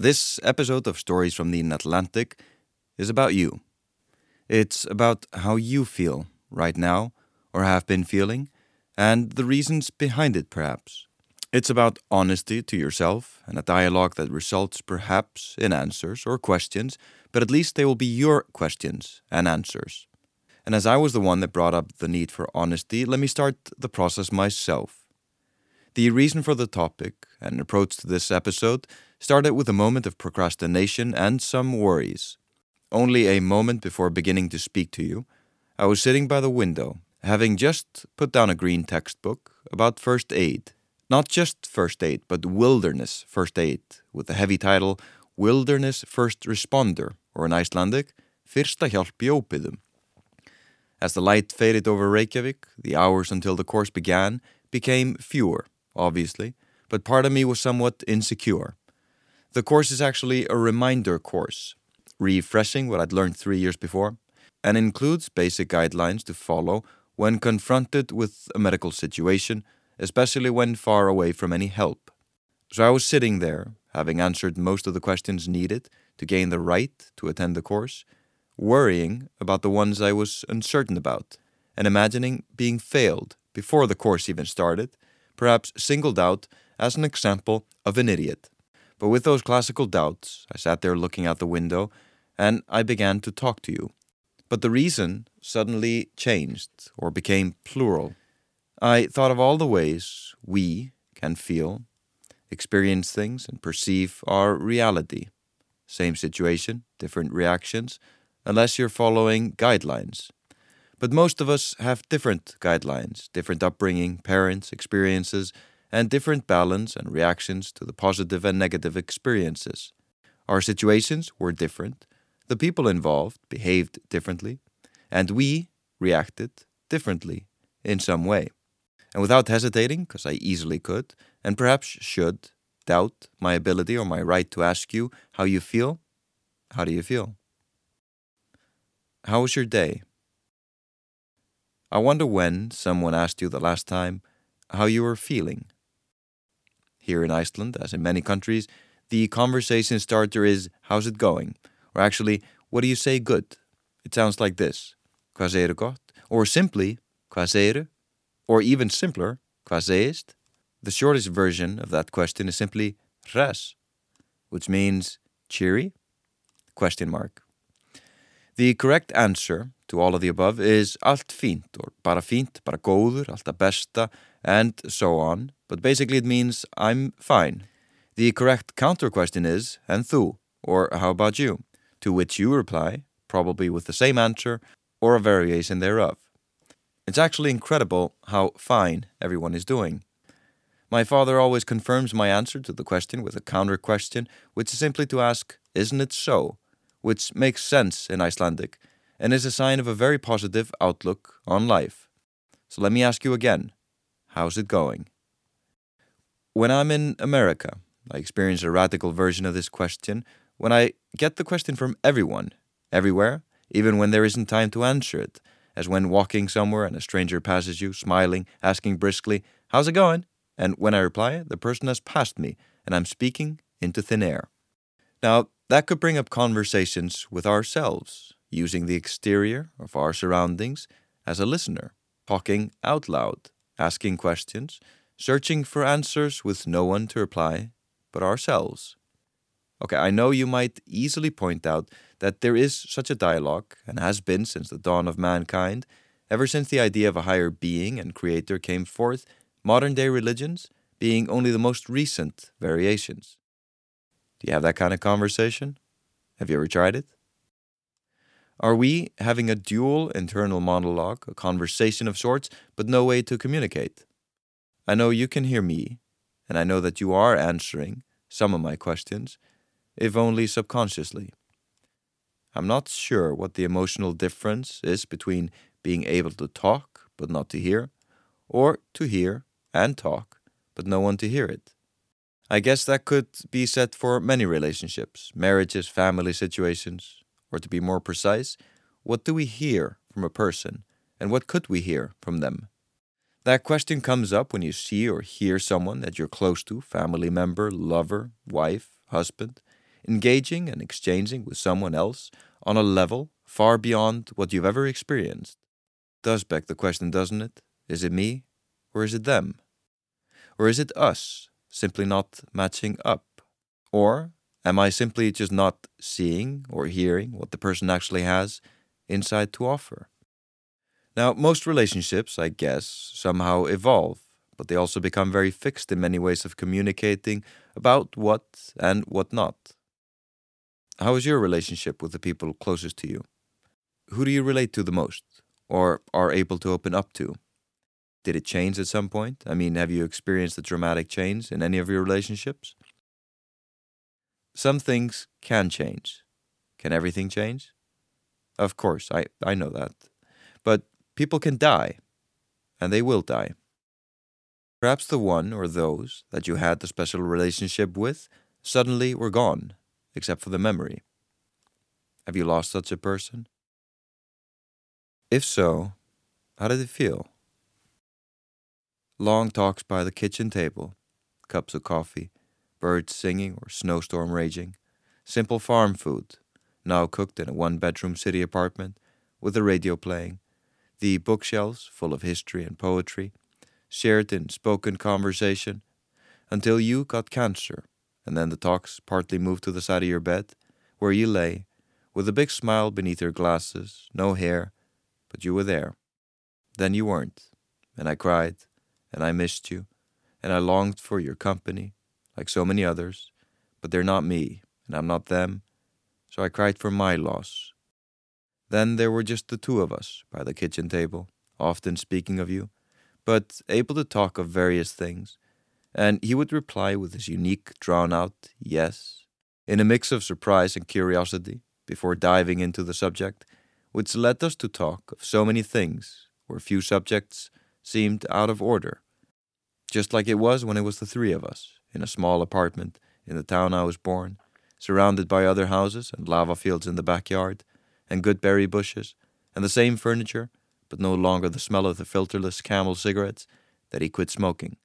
This episode of Stories from the Atlantic is about you. It's about how you feel right now, or have been feeling, and the reasons behind it, perhaps. It's about honesty to yourself and a dialogue that results perhaps in answers or questions, but at least they will be your questions and answers. And as I was the one that brought up the need for honesty, let me start the process myself. The reason for the topic and approach to this episode started with a moment of procrastination and some worries. Only a moment before beginning to speak to you, I was sitting by the window, having just put down a green textbook about first aid. Not just first aid, but wilderness first aid, with the heavy title Wilderness First Responder, or in Icelandic, Fyrsta hjálp. As the light faded over Reykjavik, the hours until the course began became fewer, obviously, but part of me was somewhat insecure. The course is actually a reminder course, refreshing what I'd learned three years before, and includes basic guidelines to follow when confronted with a medical situation, especially when far away from any help. So I was sitting there, having answered most of the questions needed to gain the right to attend the course, worrying about the ones I was uncertain about, and imagining being failed before the course even started, perhaps singled out as an example of an idiot. But with those classical doubts, I sat there looking out the window, and I began to talk to you. But the reason suddenly changed, or became plural. I thought of all the ways we can feel, experience things, and perceive our reality. Same situation, different reactions, unless you're following guidelines. But most of us have different guidelines, different upbringing, parents, experiences, and different balance and reactions to the positive and negative experiences. Our situations were different, the people involved behaved differently, and we reacted differently in some way. And without hesitating, because I easily could, and perhaps should, doubt my ability or my right to ask you how you feel, how do you feel? How was your day? I wonder when someone asked you the last time how you were feeling. Here in Iceland, as in many countries, the conversation starter is How's it going? Or actually, what do you say good? It sounds like this Hvað segirðu gott? Or simply Hvað? Or even simpler, Hvað? The shortest version of that question is simply Hress, which means cheery? Question mark. The correct answer to all of the above is allt fínt or bara fínt, bara góður, alltaf besta, and so on, but basically it means I'm fine. The correct counter question is and þú, or how about you, to which you reply, probably with the same answer or a variation thereof. It's actually incredible how fine everyone is doing. My father always confirms my answer to the question with a counter question, which is simply to ask, Isn't it so? which makes sense in Icelandic and is a sign of a very positive outlook on life. So let me ask you again how's it going? When I'm in America, I experience a radical version of this question when I get the question from everyone, everywhere, even when there isn't time to answer it, as when walking somewhere and a stranger passes you, smiling, asking briskly, How's it going? And when I reply, the person has passed me and I'm speaking into thin air. Now, that could bring up conversations with ourselves, using the exterior of our surroundings as a listener, talking out loud, asking questions, searching for answers with no one to reply but ourselves. Okay, I know you might easily point out that there is such a dialogue, and has been since the dawn of mankind, ever since the idea of a higher being and creator came forth, modern day religions being only the most recent variations. Do you have that kind of conversation? Have you ever tried it? Are we having a dual internal monologue, a conversation of sorts, but no way to communicate? I know you can hear me, and I know that you are answering some of my questions, if only subconsciously. I'm not sure what the emotional difference is between being able to talk but not to hear, or to hear and talk but no one to hear it. I guess that could be said for many relationships, marriages, family situations, or to be more precise, what do we hear from a person and what could we hear from them? That question comes up when you see or hear someone that you're close to, family member, lover, wife, husband, engaging and exchanging with someone else on a level far beyond what you've ever experienced. Does beg the question, doesn't it? Is it me or is it them? Or is it us simply not matching up? Or am I simply just not seeing or hearing what the person actually has inside to offer? Now, most relationships, I guess, somehow evolve, but they also become very fixed in many ways of communicating about what and what not. How is your relationship with the people closest to you? Who do you relate to the most, or are able to open up to? Did it change at some point? I mean, have you experienced a dramatic change in any of your relationships? Some things can change. Can everything change? Of course, I, I know that. But people can die, and they will die. Perhaps the one or those that you had the special relationship with suddenly were gone, except for the memory. Have you lost such a person? If so, how did it feel? Long talks by the kitchen table, cups of coffee, birds singing or snowstorm raging, simple farm food, now cooked in a one bedroom city apartment, with the radio playing, the bookshelves full of history and poetry, shared in spoken conversation, until you got cancer, and then the talks partly moved to the side of your bed, where you lay, with a big smile beneath your glasses, no hair, but you were there. Then you weren't, and I cried, and I missed you, and I longed for your company, like so many others, but they're not me, and I'm not them, so I cried for my loss. Then there were just the two of us by the kitchen table, often speaking of you, but able to talk of various things, and he would reply with his unique, drawn out yes, in a mix of surprise and curiosity, before diving into the subject, which led us to talk of so many things where few subjects seemed out of order, just like it was when it was the three of us in a small apartment in the town I was born, surrounded by other houses and lava fields in the backyard, and good berry bushes, and the same furniture, but no longer the smell of the filterless camel cigarettes that he quit smoking.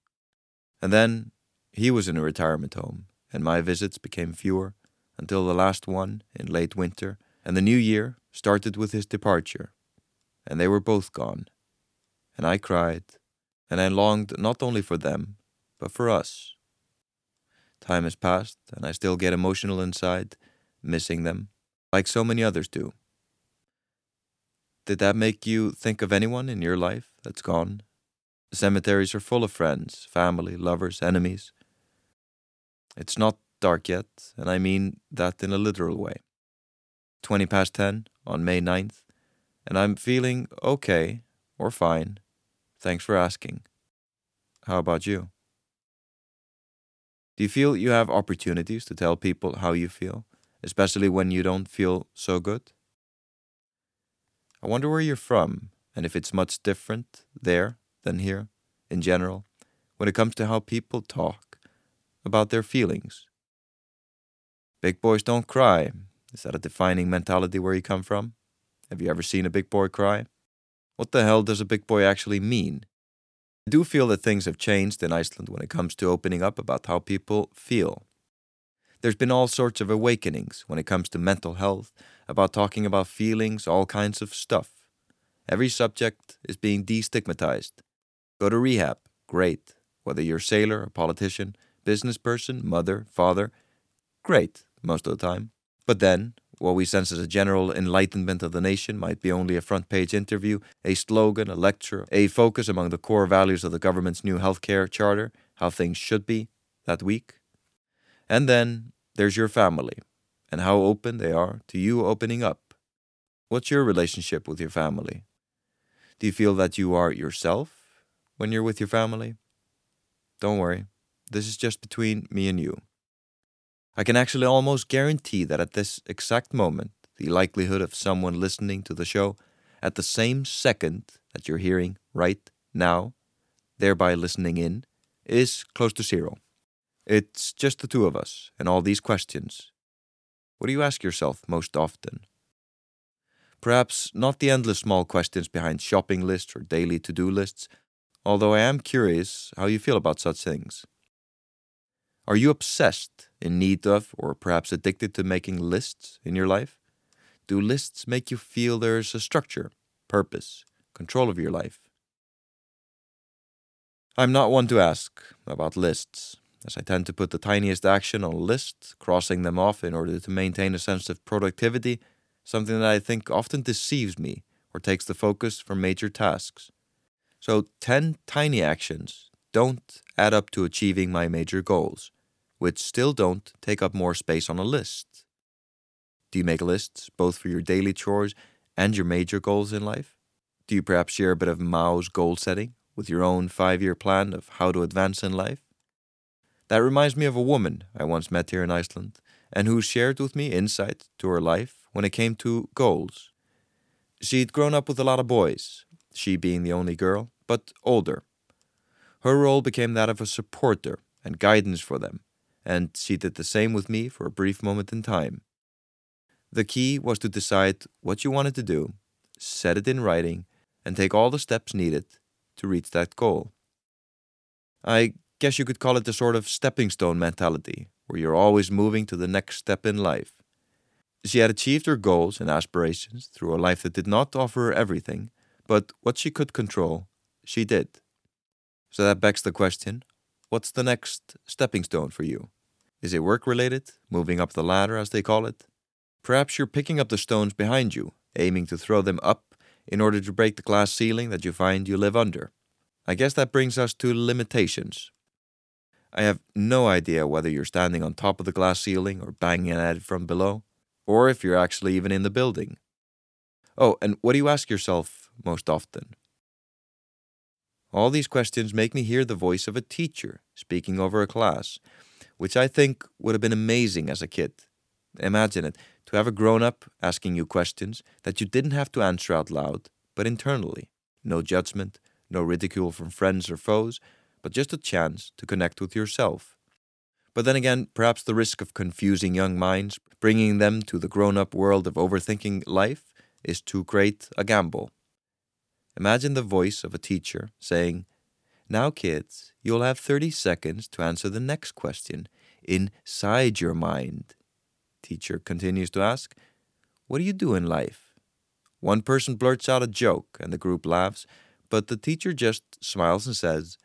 And then he was in a retirement home, and my visits became fewer until the last one in late winter, and the new year started with his departure, and they were both gone. And I cried, and I longed not only for them, but for us. Time has passed, and I still get emotional inside, missing them, like so many others do. Did that make you think of anyone in your life that's gone? Cemeteries are full of friends, family, lovers, enemies. It's not dark yet, and I mean that in a literal way. 20 past 10 on May 9th, and I'm feeling okay or fine. Thanks for asking. How about you? Do you feel you have opportunities to tell people how you feel, especially when you don't feel so good? I wonder where you're from and if it's much different there than here in general when it comes to how people talk about their feelings. Big boys don't cry. Is that a defining mentality where you come from? Have you ever seen a big boy cry? What the hell does a big boy actually mean? I do feel that things have changed in Iceland when it comes to opening up about how people feel. There's been all sorts of awakenings when it comes to mental health, about talking about feelings, all kinds of stuff. Every subject is being destigmatized. Go to rehab, great. Whether you're a sailor, a politician, business person, mother, father, great most of the time. But then, what we sense as a general enlightenment of the nation might be only a front page interview, a slogan, a lecture, a focus among the core values of the government's new healthcare charter, how things should be that week. And then there's your family and how open they are to you opening up. What's your relationship with your family? Do you feel that you are yourself when you're with your family? Don't worry, this is just between me and you. I can actually almost guarantee that at this exact moment, the likelihood of someone listening to the show at the same second that you're hearing right now, thereby listening in, is close to zero. It's just the two of us and all these questions. What do you ask yourself most often? Perhaps not the endless small questions behind shopping lists or daily to do lists, although I am curious how you feel about such things. Are you obsessed, in need of, or perhaps addicted to making lists in your life? Do lists make you feel there's a structure, purpose, control of your life? I'm not one to ask about lists, as I tend to put the tiniest action on a list, crossing them off in order to maintain a sense of productivity, something that I think often deceives me or takes the focus from major tasks. So, 10 tiny actions don't add up to achieving my major goals, which still don't take up more space on a list. Do you make lists both for your daily chores and your major goals in life? Do you perhaps share a bit of Mao's goal setting with your own five year plan of how to advance in life? That reminds me of a woman I once met here in Iceland and who shared with me insight to her life when it came to goals. She'd grown up with a lot of boys, she being the only girl, but older. Her role became that of a supporter and guidance for them, and she did the same with me for a brief moment in time. The key was to decide what you wanted to do, set it in writing, and take all the steps needed to reach that goal. I guess you could call it the sort of stepping stone mentality, where you're always moving to the next step in life. She had achieved her goals and aspirations through a life that did not offer her everything, but what she could control, she did. So that begs the question what's the next stepping stone for you? Is it work related, moving up the ladder as they call it? Perhaps you're picking up the stones behind you, aiming to throw them up in order to break the glass ceiling that you find you live under. I guess that brings us to limitations. I have no idea whether you're standing on top of the glass ceiling or banging at it from below, or if you're actually even in the building. Oh, and what do you ask yourself most often? All these questions make me hear the voice of a teacher speaking over a class, which I think would have been amazing as a kid. Imagine it to have a grown up asking you questions that you didn't have to answer out loud, but internally. No judgment, no ridicule from friends or foes, but just a chance to connect with yourself. But then again, perhaps the risk of confusing young minds, bringing them to the grown up world of overthinking life, is too great a gamble. Imagine the voice of a teacher saying, Now, kids, you'll have 30 seconds to answer the next question inside your mind. Teacher continues to ask, What do you do in life? One person blurts out a joke and the group laughs, but the teacher just smiles and says,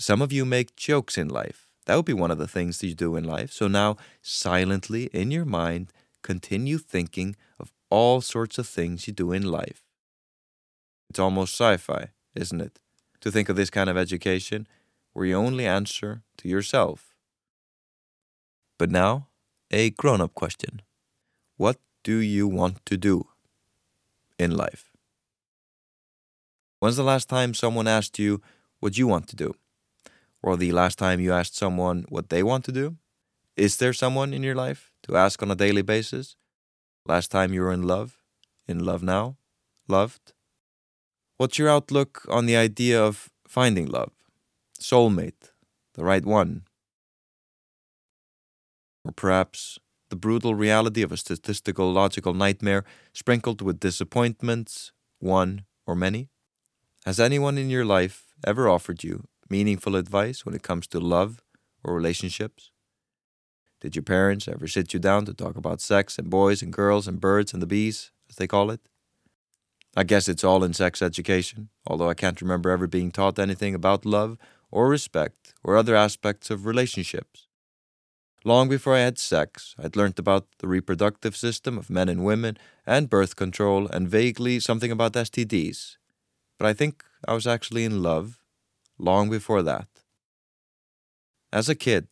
Some of you make jokes in life. That would be one of the things that you do in life. So now, silently in your mind, continue thinking of all sorts of things you do in life. It's almost sci fi, isn't it? To think of this kind of education where you only answer to yourself. But now, a grown up question What do you want to do in life? When's the last time someone asked you what you want to do? Or the last time you asked someone what they want to do? Is there someone in your life to ask on a daily basis? Last time you were in love? In love now? Loved? What's your outlook on the idea of finding love? Soulmate? The right one? Or perhaps the brutal reality of a statistical logical nightmare sprinkled with disappointments, one or many? Has anyone in your life ever offered you meaningful advice when it comes to love or relationships? Did your parents ever sit you down to talk about sex and boys and girls and birds and the bees, as they call it? I guess it's all in sex education, although I can't remember ever being taught anything about love or respect or other aspects of relationships. Long before I had sex, I'd learnt about the reproductive system of men and women and birth control and vaguely something about STDs. But I think I was actually in love long before that. As a kid,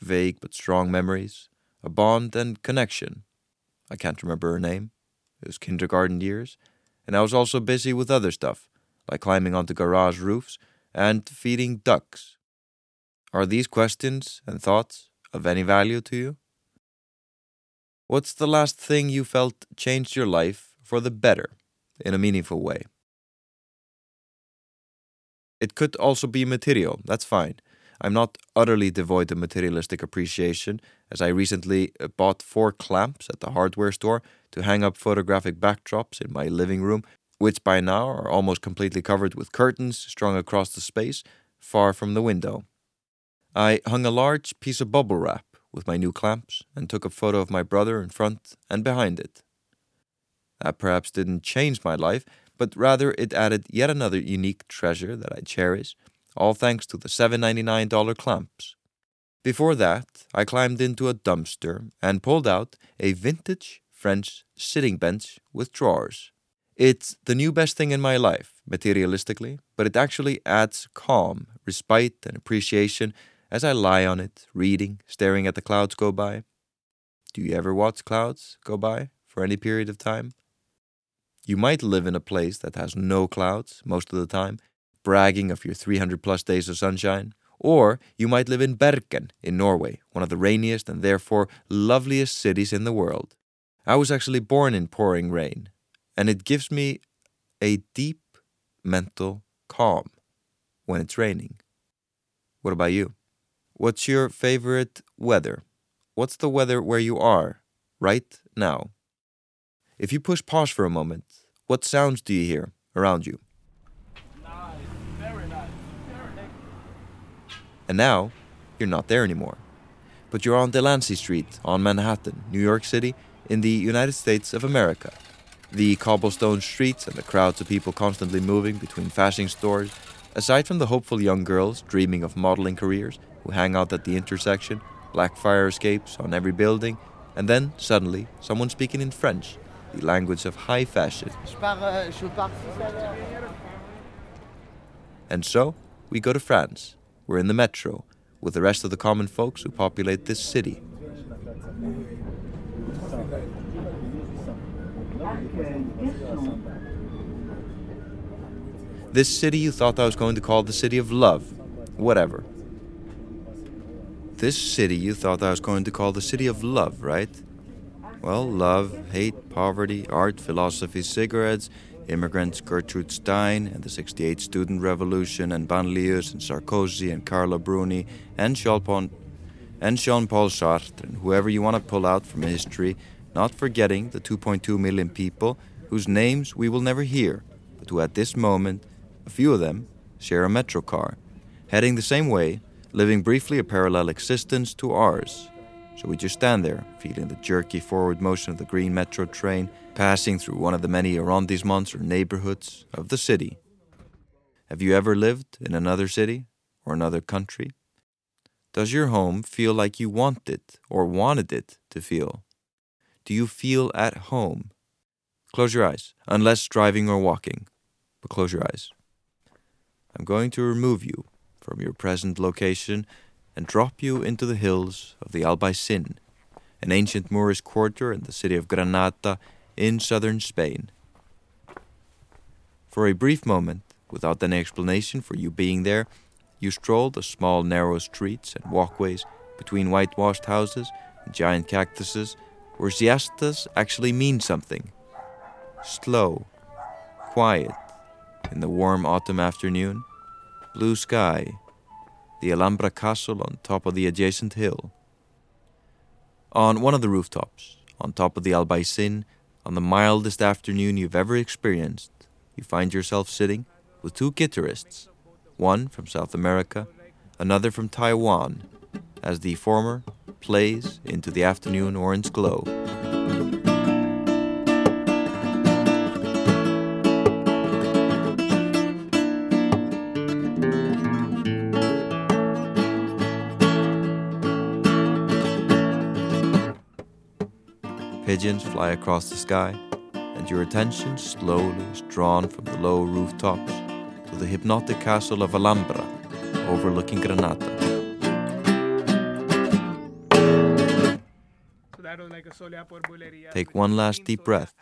vague but strong memories, a bond and connection. I can't remember her name. It was kindergarten years, and I was also busy with other stuff, like climbing onto garage roofs and feeding ducks. Are these questions and thoughts of any value to you? What's the last thing you felt changed your life for the better in a meaningful way? It could also be material, that's fine. I'm not utterly devoid of materialistic appreciation, as I recently uh, bought four clamps at the hardware store to hang up photographic backdrops in my living room, which by now are almost completely covered with curtains strung across the space, far from the window. I hung a large piece of bubble wrap with my new clamps and took a photo of my brother in front and behind it. That perhaps didn't change my life, but rather it added yet another unique treasure that I cherish, all thanks to the $7.99 clamps. Before that, I climbed into a dumpster and pulled out a vintage French sitting bench with drawers. It's the new best thing in my life, materialistically, but it actually adds calm, respite, and appreciation as I lie on it, reading, staring at the clouds go by. Do you ever watch clouds go by for any period of time? You might live in a place that has no clouds most of the time, bragging of your 300 plus days of sunshine. Or you might live in Bergen in Norway, one of the rainiest and therefore loveliest cities in the world. I was actually born in pouring rain, and it gives me a deep mental calm when it's raining. What about you? What's your favorite weather? What's the weather where you are right now? If you push pause for a moment, what sounds do you hear around you? And now, you're not there anymore. But you're on Delancey Street on Manhattan, New York City, in the United States of America. The cobblestone streets and the crowds of people constantly moving between fashion stores, aside from the hopeful young girls dreaming of modeling careers who hang out at the intersection, black fire escapes on every building, and then, suddenly, someone speaking in French the language of high fashion. And so, we go to France. We're in the metro, with the rest of the common folks who populate this city. This city you thought I was going to call the city of love. Whatever. This city you thought I was going to call the city of love, right? Well, love, hate, poverty, art, philosophy, cigarettes, immigrants, Gertrude Stein, and the 68 student revolution, and banlieues, and Sarkozy, and Carla Bruni, and Jean-Paul, Sartre, and whoever you want to pull out from history, not forgetting the 2.2 million people whose names we will never hear, but who at this moment, a few of them, share a metro car, heading the same way, living briefly a parallel existence to ours. So we just stand there, feeling the jerky forward motion of the green metro train passing through one of the many arrondissements or neighborhoods of the city. Have you ever lived in another city or another country? Does your home feel like you want it or wanted it to feel? Do you feel at home? Close your eyes, unless driving or walking, but close your eyes. I'm going to remove you from your present location and drop you into the hills of the Albaycin, an ancient Moorish quarter in the city of Granada in southern Spain. For a brief moment, without any explanation for you being there, you stroll the small narrow streets and walkways between whitewashed houses and giant cactuses where siestas actually mean something. Slow, quiet, in the warm autumn afternoon, blue sky, the Alhambra Castle on top of the adjacent hill. On one of the rooftops, on top of the Albaycin, on the mildest afternoon you've ever experienced, you find yourself sitting with two guitarists, one from South America, another from Taiwan, as the former plays into the afternoon orange glow. Pigeons fly across the sky, and your attention slowly is drawn from the low rooftops to the hypnotic castle of Alhambra, overlooking Granada. Take one last deep breath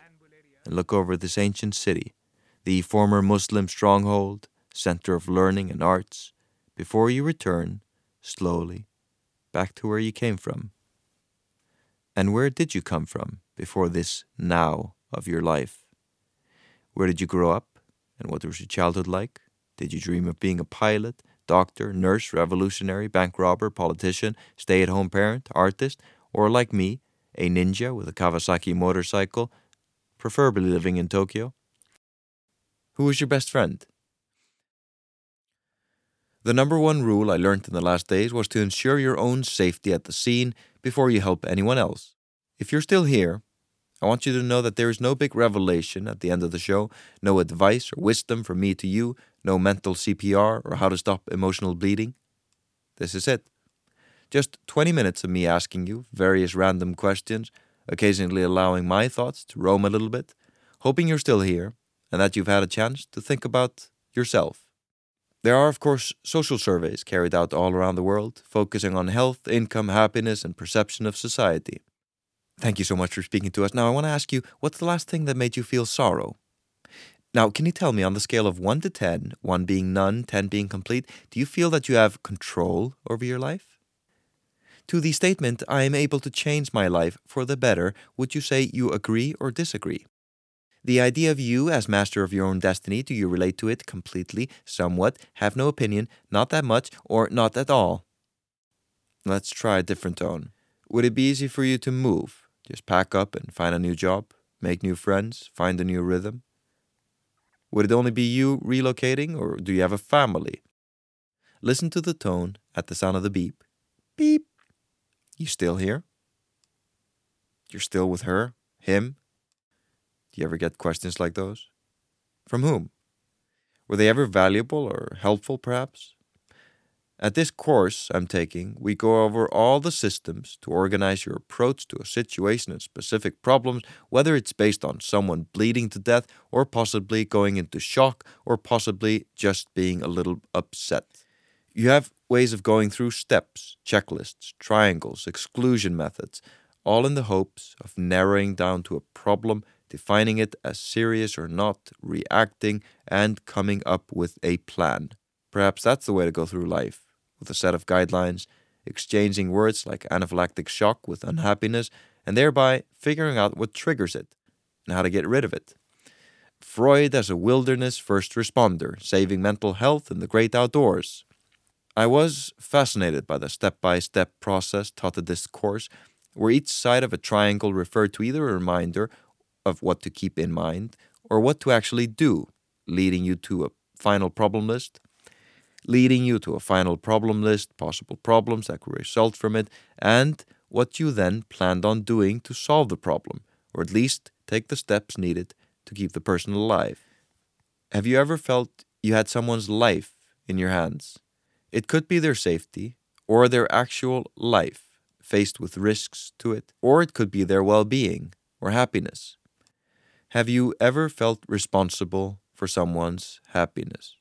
and look over this ancient city, the former Muslim stronghold, center of learning and arts, before you return, slowly, back to where you came from. And where did you come from before this now of your life? Where did you grow up? And what was your childhood like? Did you dream of being a pilot, doctor, nurse, revolutionary, bank robber, politician, stay at home parent, artist, or like me, a ninja with a Kawasaki motorcycle, preferably living in Tokyo? Who was your best friend? The number one rule I learned in the last days was to ensure your own safety at the scene before you help anyone else. If you're still here, I want you to know that there is no big revelation at the end of the show, no advice or wisdom from me to you, no mental CPR or how to stop emotional bleeding. This is it. Just 20 minutes of me asking you various random questions, occasionally allowing my thoughts to roam a little bit, hoping you're still here and that you've had a chance to think about yourself. There are, of course, social surveys carried out all around the world, focusing on health, income, happiness, and perception of society. Thank you so much for speaking to us. Now, I want to ask you what's the last thing that made you feel sorrow? Now, can you tell me on the scale of 1 to 10, 1 being none, 10 being complete, do you feel that you have control over your life? To the statement, I am able to change my life for the better, would you say you agree or disagree? The idea of you as master of your own destiny, do you relate to it completely, somewhat, have no opinion, not that much, or not at all? Let's try a different tone. Would it be easy for you to move? Just pack up and find a new job, make new friends, find a new rhythm? Would it only be you relocating, or do you have a family? Listen to the tone at the sound of the beep. Beep. You still here? You're still with her? Him? Do you ever get questions like those? From whom? Were they ever valuable or helpful, perhaps? At this course I'm taking, we go over all the systems to organize your approach to a situation and specific problems, whether it's based on someone bleeding to death, or possibly going into shock, or possibly just being a little upset. You have ways of going through steps, checklists, triangles, exclusion methods, all in the hopes of narrowing down to a problem, defining it as serious or not, reacting, and coming up with a plan. Perhaps that's the way to go through life, with a set of guidelines, exchanging words like anaphylactic shock with unhappiness, and thereby figuring out what triggers it and how to get rid of it. Freud as a wilderness first responder, saving mental health in the great outdoors. I was fascinated by the step by step process taught at this course, where each side of a triangle referred to either a reminder of what to keep in mind or what to actually do, leading you to a final problem list, leading you to a final problem list, possible problems that could result from it, and what you then planned on doing to solve the problem, or at least take the steps needed to keep the person alive. Have you ever felt you had someone's life in your hands? It could be their safety or their actual life faced with risks to it, or it could be their well being or happiness. Have you ever felt responsible for someone's happiness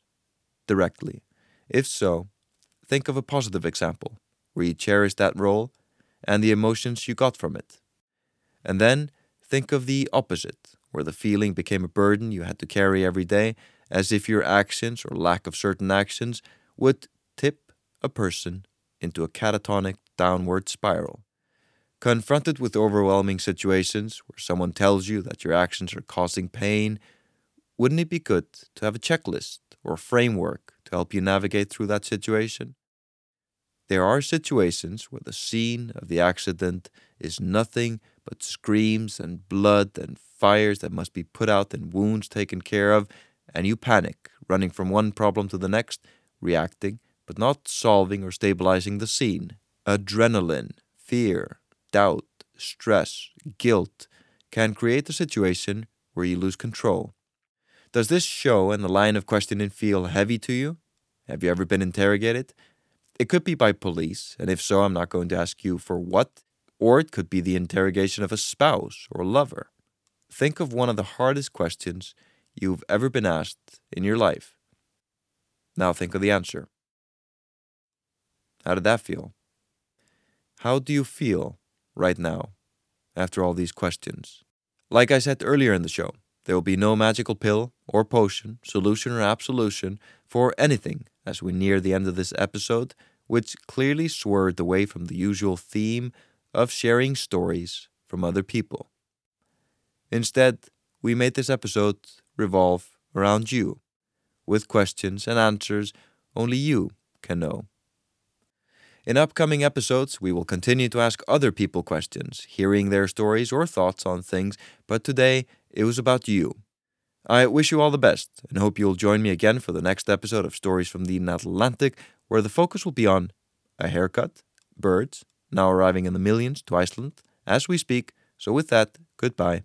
directly? If so, think of a positive example where you cherished that role and the emotions you got from it. And then think of the opposite, where the feeling became a burden you had to carry every day, as if your actions or lack of certain actions would tip a person into a catatonic downward spiral. Confronted with overwhelming situations where someone tells you that your actions are causing pain, wouldn't it be good to have a checklist or framework to help you navigate through that situation? There are situations where the scene of the accident is nothing but screams and blood and fires that must be put out and wounds taken care of, and you panic, running from one problem to the next, reacting but not solving or stabilizing the scene. Adrenaline, fear, doubt, stress, guilt can create a situation where you lose control. Does this show and the line of questioning feel heavy to you? Have you ever been interrogated? It could be by police, and if so, I'm not going to ask you for what, or it could be the interrogation of a spouse or lover. Think of one of the hardest questions you've ever been asked in your life. Now think of the answer. How did that feel? How do you feel right now after all these questions? Like I said earlier in the show, there will be no magical pill or potion, solution or absolution for anything as we near the end of this episode, which clearly swerved away from the usual theme of sharing stories from other people. Instead, we made this episode revolve around you, with questions and answers only you can know. In upcoming episodes, we will continue to ask other people questions, hearing their stories or thoughts on things, but today it was about you. I wish you all the best and hope you'll join me again for the next episode of Stories from the Atlantic, where the focus will be on a haircut, birds, now arriving in the millions to Iceland as we speak. So, with that, goodbye.